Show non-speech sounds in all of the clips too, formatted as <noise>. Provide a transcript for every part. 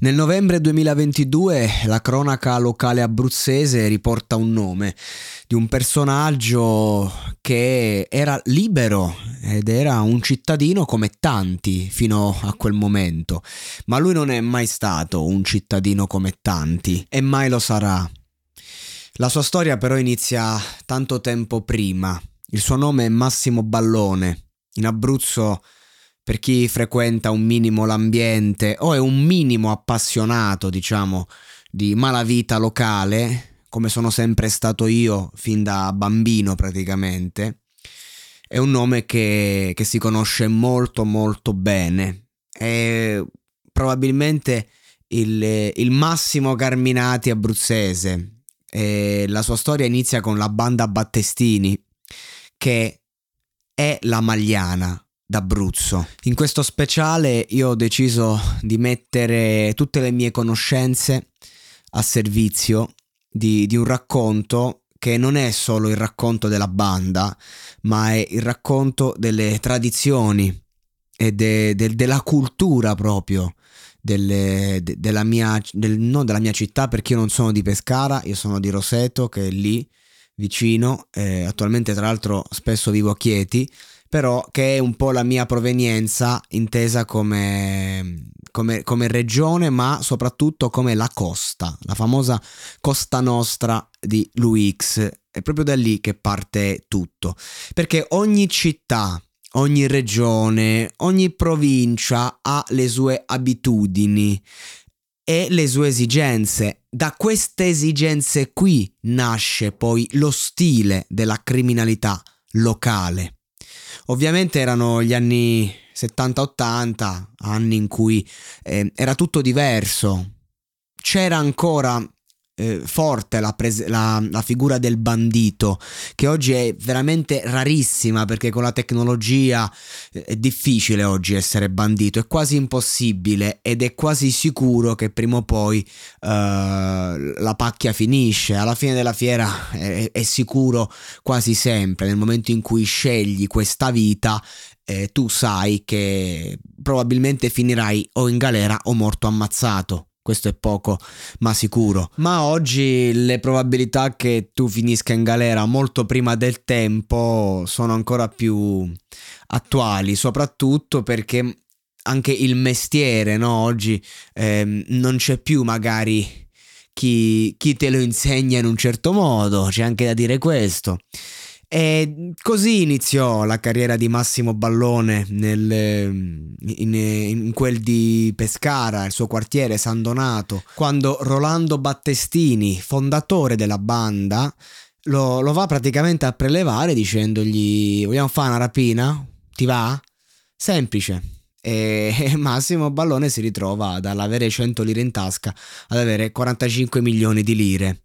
Nel novembre 2022 la cronaca locale abruzzese riporta un nome di un personaggio che era libero ed era un cittadino come tanti fino a quel momento, ma lui non è mai stato un cittadino come tanti e mai lo sarà. La sua storia però inizia tanto tempo prima. Il suo nome è Massimo Ballone. In Abruzzo per chi frequenta un minimo l'ambiente o è un minimo appassionato, diciamo, di malavita locale, come sono sempre stato io fin da bambino praticamente, è un nome che, che si conosce molto molto bene. È probabilmente il, il Massimo Carminati abruzzese. E la sua storia inizia con la banda Battestini, che è la Magliana d'Abruzzo. In questo speciale io ho deciso di mettere tutte le mie conoscenze a servizio di, di un racconto che non è solo il racconto della banda, ma è il racconto delle tradizioni e de, de, della cultura proprio delle, de, della, mia, del, non della mia città perché io non sono di Pescara, io sono di Roseto che è lì vicino, eh, attualmente tra l'altro spesso vivo a Chieti però che è un po' la mia provenienza intesa come, come, come regione, ma soprattutto come la costa, la famosa Costa Nostra di Luix. È proprio da lì che parte tutto, perché ogni città, ogni regione, ogni provincia ha le sue abitudini e le sue esigenze. Da queste esigenze qui nasce poi lo stile della criminalità locale. Ovviamente erano gli anni 70-80, anni in cui eh, era tutto diverso. C'era ancora eh, forte la, pres- la, la, figura del bandito, che oggi è veramente rarissima perché con la tecnologia eh, è difficile oggi essere bandito, è quasi impossibile ed è quasi sicuro che prima o poi eh, la pacchia finisce. Alla fine della fiera è, è sicuro quasi sempre, nel momento in cui scegli questa vita eh, tu sai che probabilmente finirai o in galera o morto ammazzato questo è poco ma sicuro. Ma oggi le probabilità che tu finisca in galera molto prima del tempo sono ancora più attuali, soprattutto perché anche il mestiere, no? Oggi eh, non c'è più magari chi, chi te lo insegna in un certo modo, c'è anche da dire questo. E così iniziò la carriera di Massimo Ballone nel, in, in, quel di Pescara, il suo quartiere San Donato, quando Rolando Battestini, fondatore della banda, lo, lo va praticamente a prelevare dicendogli vogliamo fare una rapina? Ti va? Semplice. E <laughs> Massimo Ballone si ritrova dall'avere 100 lire in tasca ad avere 45 milioni di lire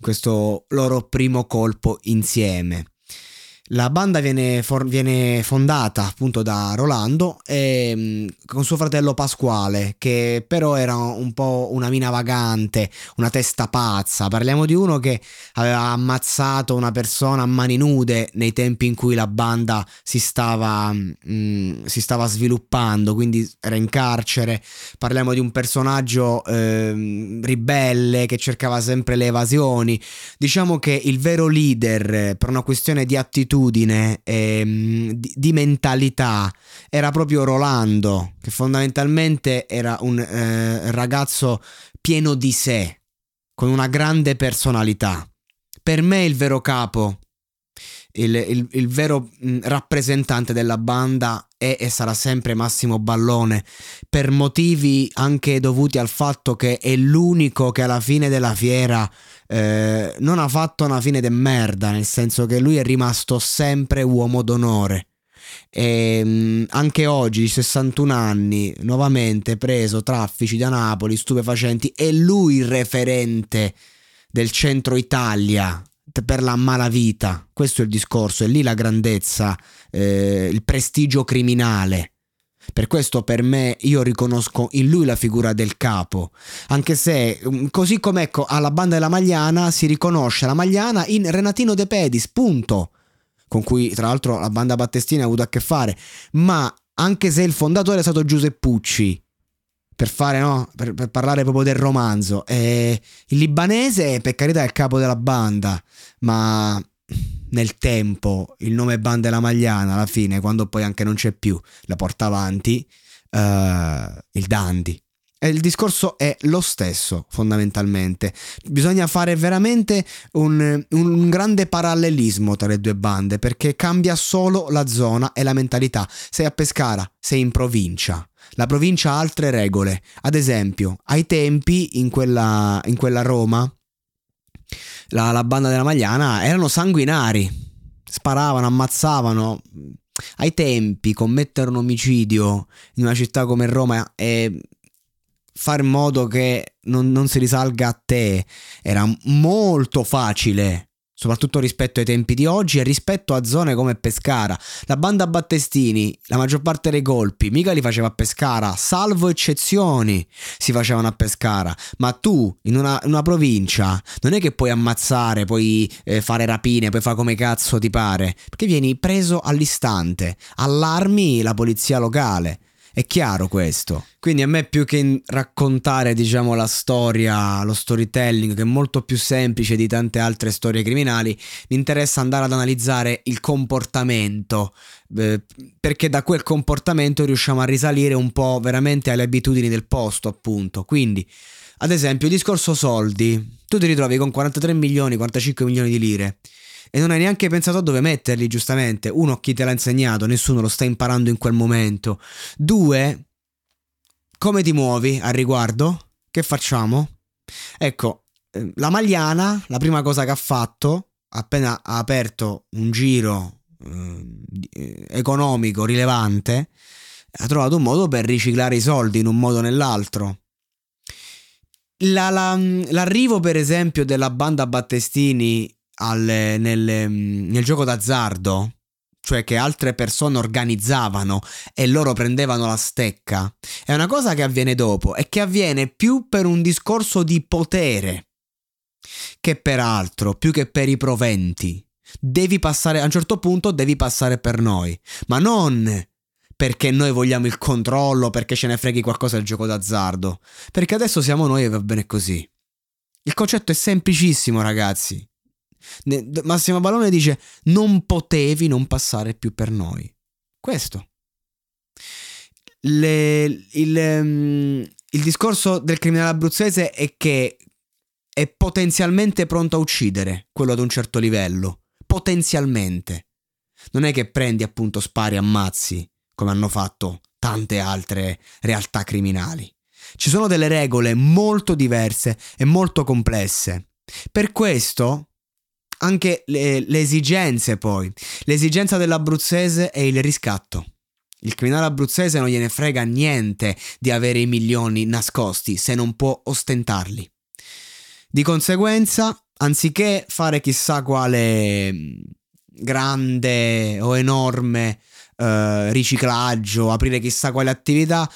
questo loro primo colpo insieme. La banda viene, for- viene, fondata appunto da Rolando e, mm, con suo fratello Pasquale, che però era un po' una mina vagante, una testa pazza. Parliamo di uno che aveva ammazzato una persona a mani nude nei tempi in cui la banda si stava, mh, mm, si stava sviluppando, quindi era in carcere. Parliamo di un personaggio eh, ribelle che cercava sempre le evasioni. Diciamo che il vero leader, per una questione di attitudine, attitudine, ehm, di, di, mentalità era proprio Rolando, che fondamentalmente era un eh, ragazzo pieno di sé, con una grande personalità. Per me il vero capo, il, il, il vero mh, rappresentante della banda è e sarà sempre Massimo Ballone, per motivi anche dovuti al fatto che è l'unico che alla fine della fiera eh, non ha fatto una fine de merda, nel senso che lui è rimasto sempre uomo d'onore. E mh, anche oggi, 61 anni, nuovamente preso traffici da Napoli, stupefacenti, è lui il referente del centro Italia per la malavita. Questo è il discorso, è lì la grandezza, eh, il prestigio criminale. Per questo per me io riconosco in lui la figura del capo, anche se mm, così come ecco alla banda della Magliana si riconosce la Magliana in Renatino De Pedis, punto, con cui tra l'altro la banda Battestina ha avuto a che fare, ma anche se il fondatore è stato Giuseppucci, per fare no, per, per parlare proprio del romanzo, eh, il libanese per carità è il capo della banda, ma nel tempo il nome banda della Magliana alla fine, quando poi anche non c'è più, la porta avanti uh, il Dandy. E il discorso è lo stesso, fondamentalmente. Bisogna fare veramente un, un, grande parallelismo tra le due bande, perché cambia solo la zona e la mentalità. Sei a Pescara, sei in provincia. La provincia ha altre regole. Ad esempio, ai tempi, in quella, in quella Roma, la, la banda della Magliana erano sanguinari, sparavano, ammazzavano. Ai tempi commettere un omicidio in una città come Roma e fare in modo che non, non si risalga a te era molto facile soprattutto rispetto ai tempi di oggi e rispetto a zone come Pescara. La banda Battestini, la maggior parte dei colpi, mica li faceva a Pescara, salvo eccezioni si facevano a Pescara, ma tu in una, una provincia non è che puoi ammazzare, puoi eh, fare rapine, puoi fare come cazzo ti pare, perché vieni preso all'istante, allarmi la polizia locale. È chiaro questo. Quindi a me più che raccontare, diciamo, la storia, lo storytelling, che è molto più semplice di tante altre storie criminali, mi interessa andare ad analizzare il comportamento, eh, perché da quel comportamento riusciamo a risalire un po' veramente alle abitudini del posto, appunto. Quindi, ad esempio, il discorso soldi. Tu ti ritrovi con 43 milioni, 45 milioni di lire e non hai neanche pensato a dove metterli, giustamente. Uno, chi te l'ha insegnato, nessuno lo sta imparando in quel momento. Due, come ti muovi al riguardo? Che facciamo? Ecco, eh, la Magliana, la prima cosa che ha fatto, appena ha aperto un giro eh, economico rilevante, ha trovato un modo per riciclare i soldi in un modo o nell'altro. La, la, l'arrivo, per esempio, della banda Battestini al, nel, mm, nel gioco d'azzardo, cioè che altre persone organizzavano e loro prendevano la stecca, è una cosa che avviene dopo e che avviene più per un discorso di potere che per altro, più che per i proventi. Devi passare, a un certo punto devi passare per noi, ma non perché noi vogliamo il controllo, perché ce ne freghi qualcosa del gioco d'azzardo, perché adesso siamo noi e va bene così. Il concetto è semplicissimo, ragazzi. Massimo Ballone dice non potevi non passare più per noi. Questo. Le, il, um, il discorso del criminale abruzzese è che è potenzialmente pronto a uccidere quello ad un certo livello. Potenzialmente. Non è che prendi appunto spari ammazzi come hanno fatto tante altre realtà criminali. Ci sono delle regole molto diverse e molto complesse. Per questo anche le, le esigenze poi. L'esigenza dell'abruzzese è il riscatto. Il criminale abruzzese non gliene frega niente di avere i milioni nascosti se non può ostentarli. Di conseguenza, anziché fare chissà quale grande o enorme eh, riciclaggio, aprire chissà quale attività,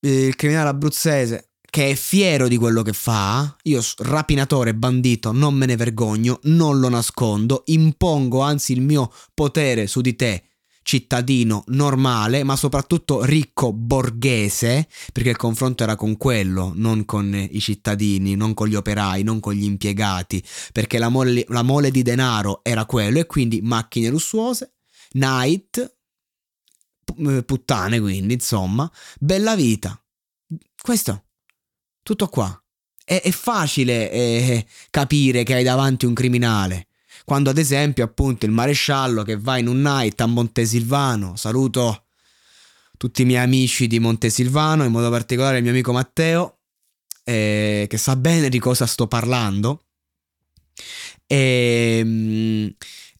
eh, il criminale abruzzese che è fiero di quello che fa, io rapinatore, bandito, non me ne vergogno, non lo nascondo, impongo anzi il mio potere su di te cittadino normale, ma soprattutto ricco borghese, perché il confronto era con quello, non con i cittadini, non con gli operai, non con gli impiegati, perché la mole, la mole di denaro era quello e quindi macchine lussuose, night, puttane quindi, insomma, bella vita. Questo, tutto qua. È, è facile eh, capire che hai davanti un criminale quando ad esempio appunto il maresciallo che va in un night a Montesilvano, saluto tutti i miei amici di Montesilvano, in modo particolare il mio amico Matteo, eh, che sa bene di cosa sto parlando. E, ehm,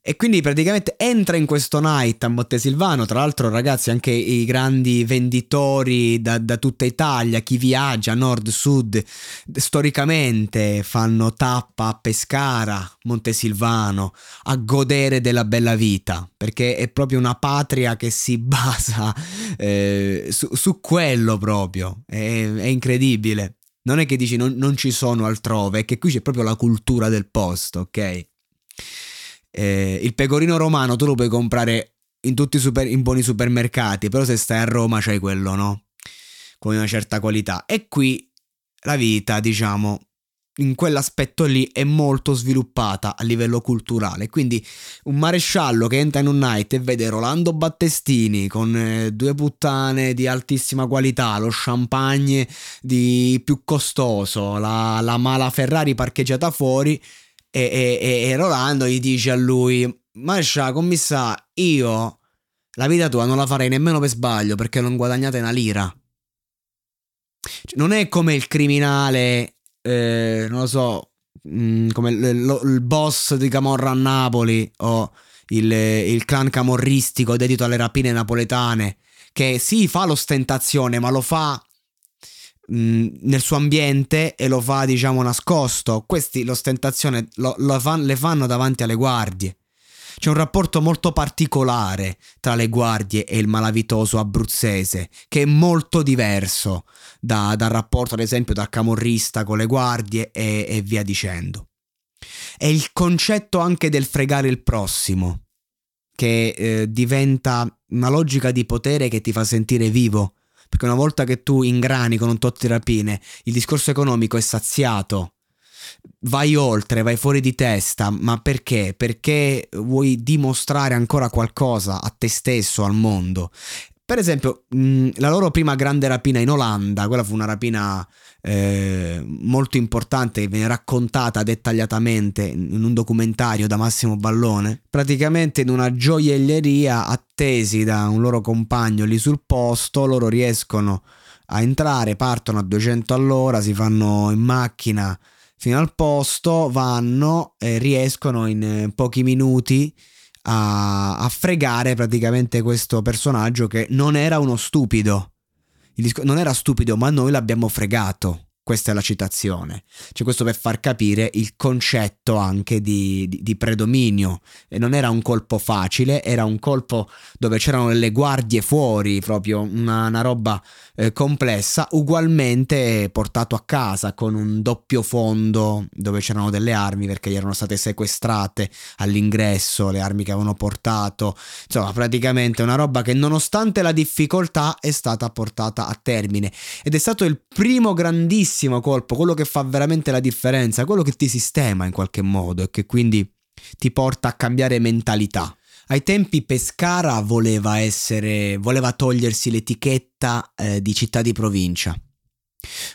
e quindi praticamente entra in questo night a Montesilvano, tra l'altro ragazzi anche i grandi venditori da, da tutta Italia, chi viaggia nord, sud, storicamente fanno tappa a Pescara, Montesilvano, a godere della bella vita, perché è proprio una patria che si <laughs> basa eh, su, su, quello proprio, è, è, incredibile. Non è che dici non, non ci sono altrove, è che qui c'è proprio la cultura del posto, ok? Eh, il pecorino romano tu lo puoi comprare in tutti i super, in buoni supermercati, però se stai a Roma c'hai quello, no? Con una certa qualità. E qui la vita, diciamo, in quell'aspetto lì è molto sviluppata a livello culturale. Quindi un maresciallo che entra in un night e vede Rolando Battestini con eh, due puttane di altissima qualità, lo champagne di più costoso, la, la mala Ferrari parcheggiata fuori e, e, e Rolando gli dice a lui, Mascia, commissà, io la vita tua non la farei nemmeno per sbaglio perché non guadagnate una lira. Cioè, non è come il criminale, eh, non lo so, mh, mm, come il, lo, il, boss di Camorra a Napoli o il, il clan camorristico dedito alle rapine napoletane, che sì fa l'ostentazione ma lo fa nel suo ambiente e lo fa diciamo nascosto. Questi l'ostentazione lo, lo fan, le fanno davanti alle guardie. C'è un rapporto molto particolare tra le guardie e il malavitoso abruzzese che è molto diverso da, dal rapporto ad esempio da camorrista con le guardie e, e via dicendo. È il concetto anche del fregare il prossimo che eh, diventa una logica di potere che ti fa sentire vivo perché una volta che tu ingrani con un tot di rapine, il discorso economico è saziato. Vai oltre, vai fuori di testa, ma perché? Perché vuoi dimostrare ancora qualcosa a te stesso, al mondo. Per esempio, mh, la loro prima grande rapina in Olanda, quella fu una rapina eh, molto importante che viene raccontata dettagliatamente in un documentario da Massimo Ballone. Praticamente in una gioielleria, attesi da un loro compagno lì sul posto, loro riescono a entrare, partono a 200 all'ora, si fanno in macchina fino al posto, vanno e riescono in eh, pochi minuti a, a fregare praticamente questo personaggio che non era uno stupido. Disco- non era stupido, ma noi l'abbiamo fregato. Questa è la citazione. Cioè, questo per far capire il concetto anche di, di, di, predominio. E non era un colpo facile, era un colpo dove c'erano le guardie fuori, proprio una, una roba eh, complessa, ugualmente portato a casa con un doppio fondo dove c'erano delle armi perché gli erano state sequestrate all'ingresso, le armi che avevano portato. Insomma, praticamente una roba che nonostante la difficoltà è stata portata a termine. Ed è stato il primo grandissimo grandissimo colpo, quello che fa veramente la differenza, quello che ti sistema in qualche modo e che quindi ti porta a cambiare mentalità. Ai tempi Pescara voleva essere, voleva togliersi l'etichetta eh, di città di provincia.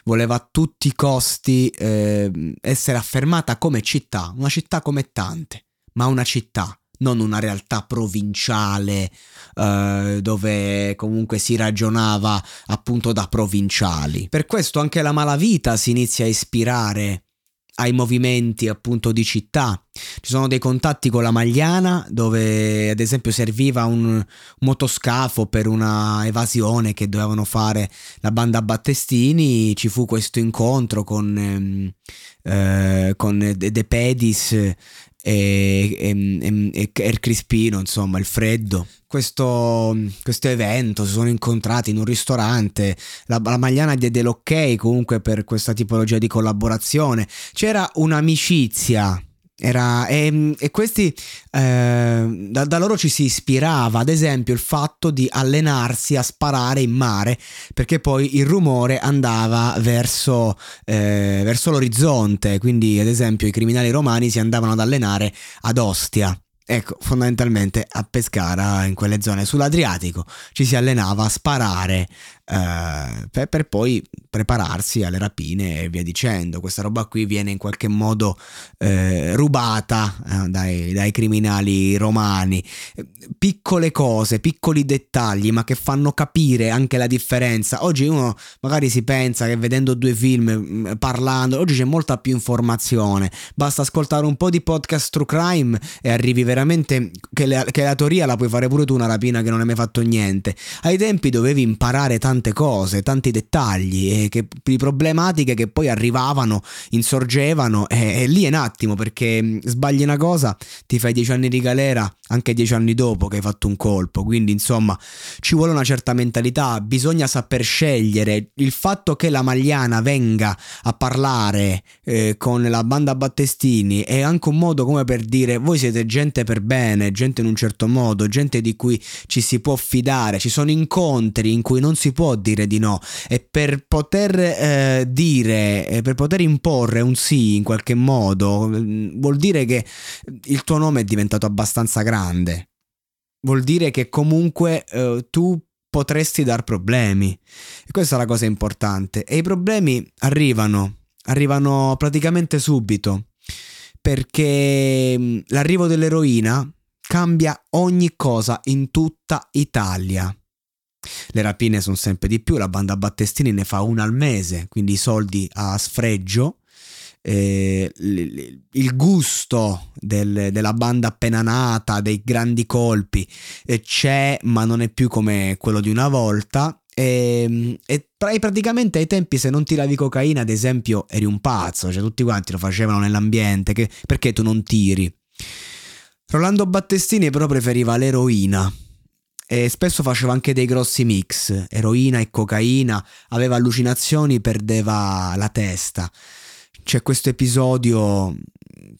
Voleva a tutti i costi eh, essere affermata come città, una città come tante, ma una città non una realtà provinciale eh, dove comunque si ragionava appunto da provinciali. Per questo anche la malavita si inizia a ispirare ai movimenti appunto di città. Ci sono dei contatti con la Magliana dove ad esempio serviva un motoscafo per una evasione che dovevano fare la banda Battestini, ci fu questo incontro con, ehm, eh, con De Pedis e, e, e, e il crispino, insomma, il freddo. Questo, questo, evento si sono incontrati in un ristorante. La, la Magliana diede l'ok comunque per questa tipologia di collaborazione. C'era un'amicizia era, e, e, questi eh, da, da, loro ci si ispirava, ad esempio, il fatto di allenarsi a sparare in mare, perché poi il rumore andava verso, eh, verso l'orizzonte. Quindi, ad esempio, i criminali romani si andavano ad allenare ad Ostia. Ecco, fondamentalmente a Pescara, in quelle zone sull'Adriatico, ci si allenava a sparare eh, per, per, poi prepararsi alle rapine e via dicendo. Questa roba qui viene in qualche modo eh, rubata eh, dai, dai, criminali romani. Piccole cose, piccoli dettagli, ma che fanno capire anche la differenza. Oggi uno magari si pensa che vedendo due film, mm, parlando, oggi c'è molta più informazione. Basta ascoltare un po' di podcast true crime e arrivi veramente che la, che la teoria la puoi fare pure tu una rapina che non hai mai fatto niente. Ai tempi dovevi imparare tanto tante cose, tanti dettagli e che, di problematiche che poi arrivavano, insorgevano e, e lì è un attimo perché mm, sbagli una cosa, ti fai dieci anni di galera anche dieci anni dopo che hai fatto un colpo, quindi insomma ci vuole una certa mentalità, bisogna saper scegliere. Il fatto che la Magliana venga a parlare eh, con la banda Battestini è anche un modo come per dire voi siete gente per bene, gente in un certo modo, gente di cui ci si può fidare, ci sono incontri in cui non si può dire di no e per poter eh, dire, per poter imporre un sì in qualche modo mm, vuol dire che il tuo nome è diventato abbastanza grande. Vuol dire che comunque eh, tu potresti dar problemi. E questa è la cosa importante. E i problemi arrivano, arrivano praticamente subito. Perché mm, l'arrivo dell'eroina cambia ogni cosa in tutta Italia. Le rapine sono sempre di più, la banda Battestini ne fa una al mese, quindi i soldi a sfregio. Eh, il gusto del, della banda appena nata, dei grandi colpi, eh, c'è, ma non è più come quello di una volta. E, e, praticamente ai tempi se non tiravi cocaina ad esempio eri un pazzo cioè tutti quanti lo facevano nell'ambiente che, perché tu non tiri Rolando Battestini però preferiva l'eroina e spesso faceva anche dei grossi mix, eroina e cocaina, aveva allucinazioni, perdeva la testa. C'è questo episodio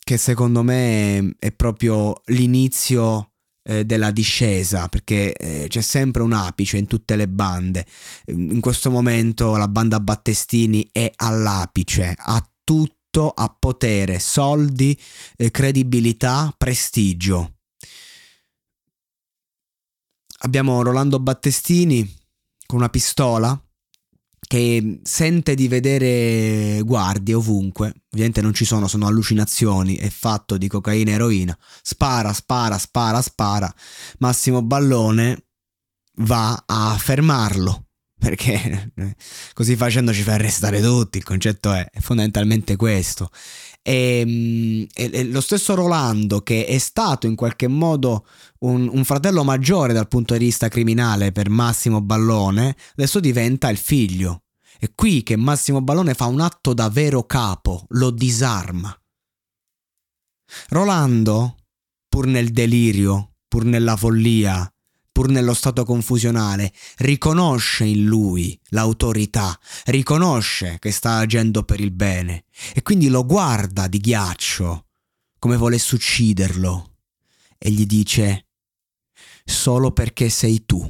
che secondo me è proprio l'inizio eh, della discesa, perché eh, c'è sempre un apice in tutte le bande. In questo momento la banda Battestini è all'apice, ha tutto a potere, soldi, eh, credibilità, prestigio abbiamo Rolando Battestini con una pistola che sente di vedere guardie ovunque, ovviamente non ci sono, sono allucinazioni, è fatto di cocaina e eroina, spara, spara, spara, spara, Massimo Ballone va a fermarlo, perché <laughs> così facendo ci fa arrestare tutti, il concetto è fondamentalmente questo. E, e, e, lo stesso Rolando, che è stato in qualche modo un, un, fratello maggiore dal punto di vista criminale per Massimo Ballone, adesso diventa il figlio. È qui che Massimo Ballone fa un atto da vero capo, lo disarma. Rolando, pur nel delirio, pur nella follia, pur nello stato confusionale, riconosce in lui l'autorità, riconosce che sta agendo per il bene e quindi lo guarda di ghiaccio, come volesse ucciderlo, e gli dice solo perché sei tu.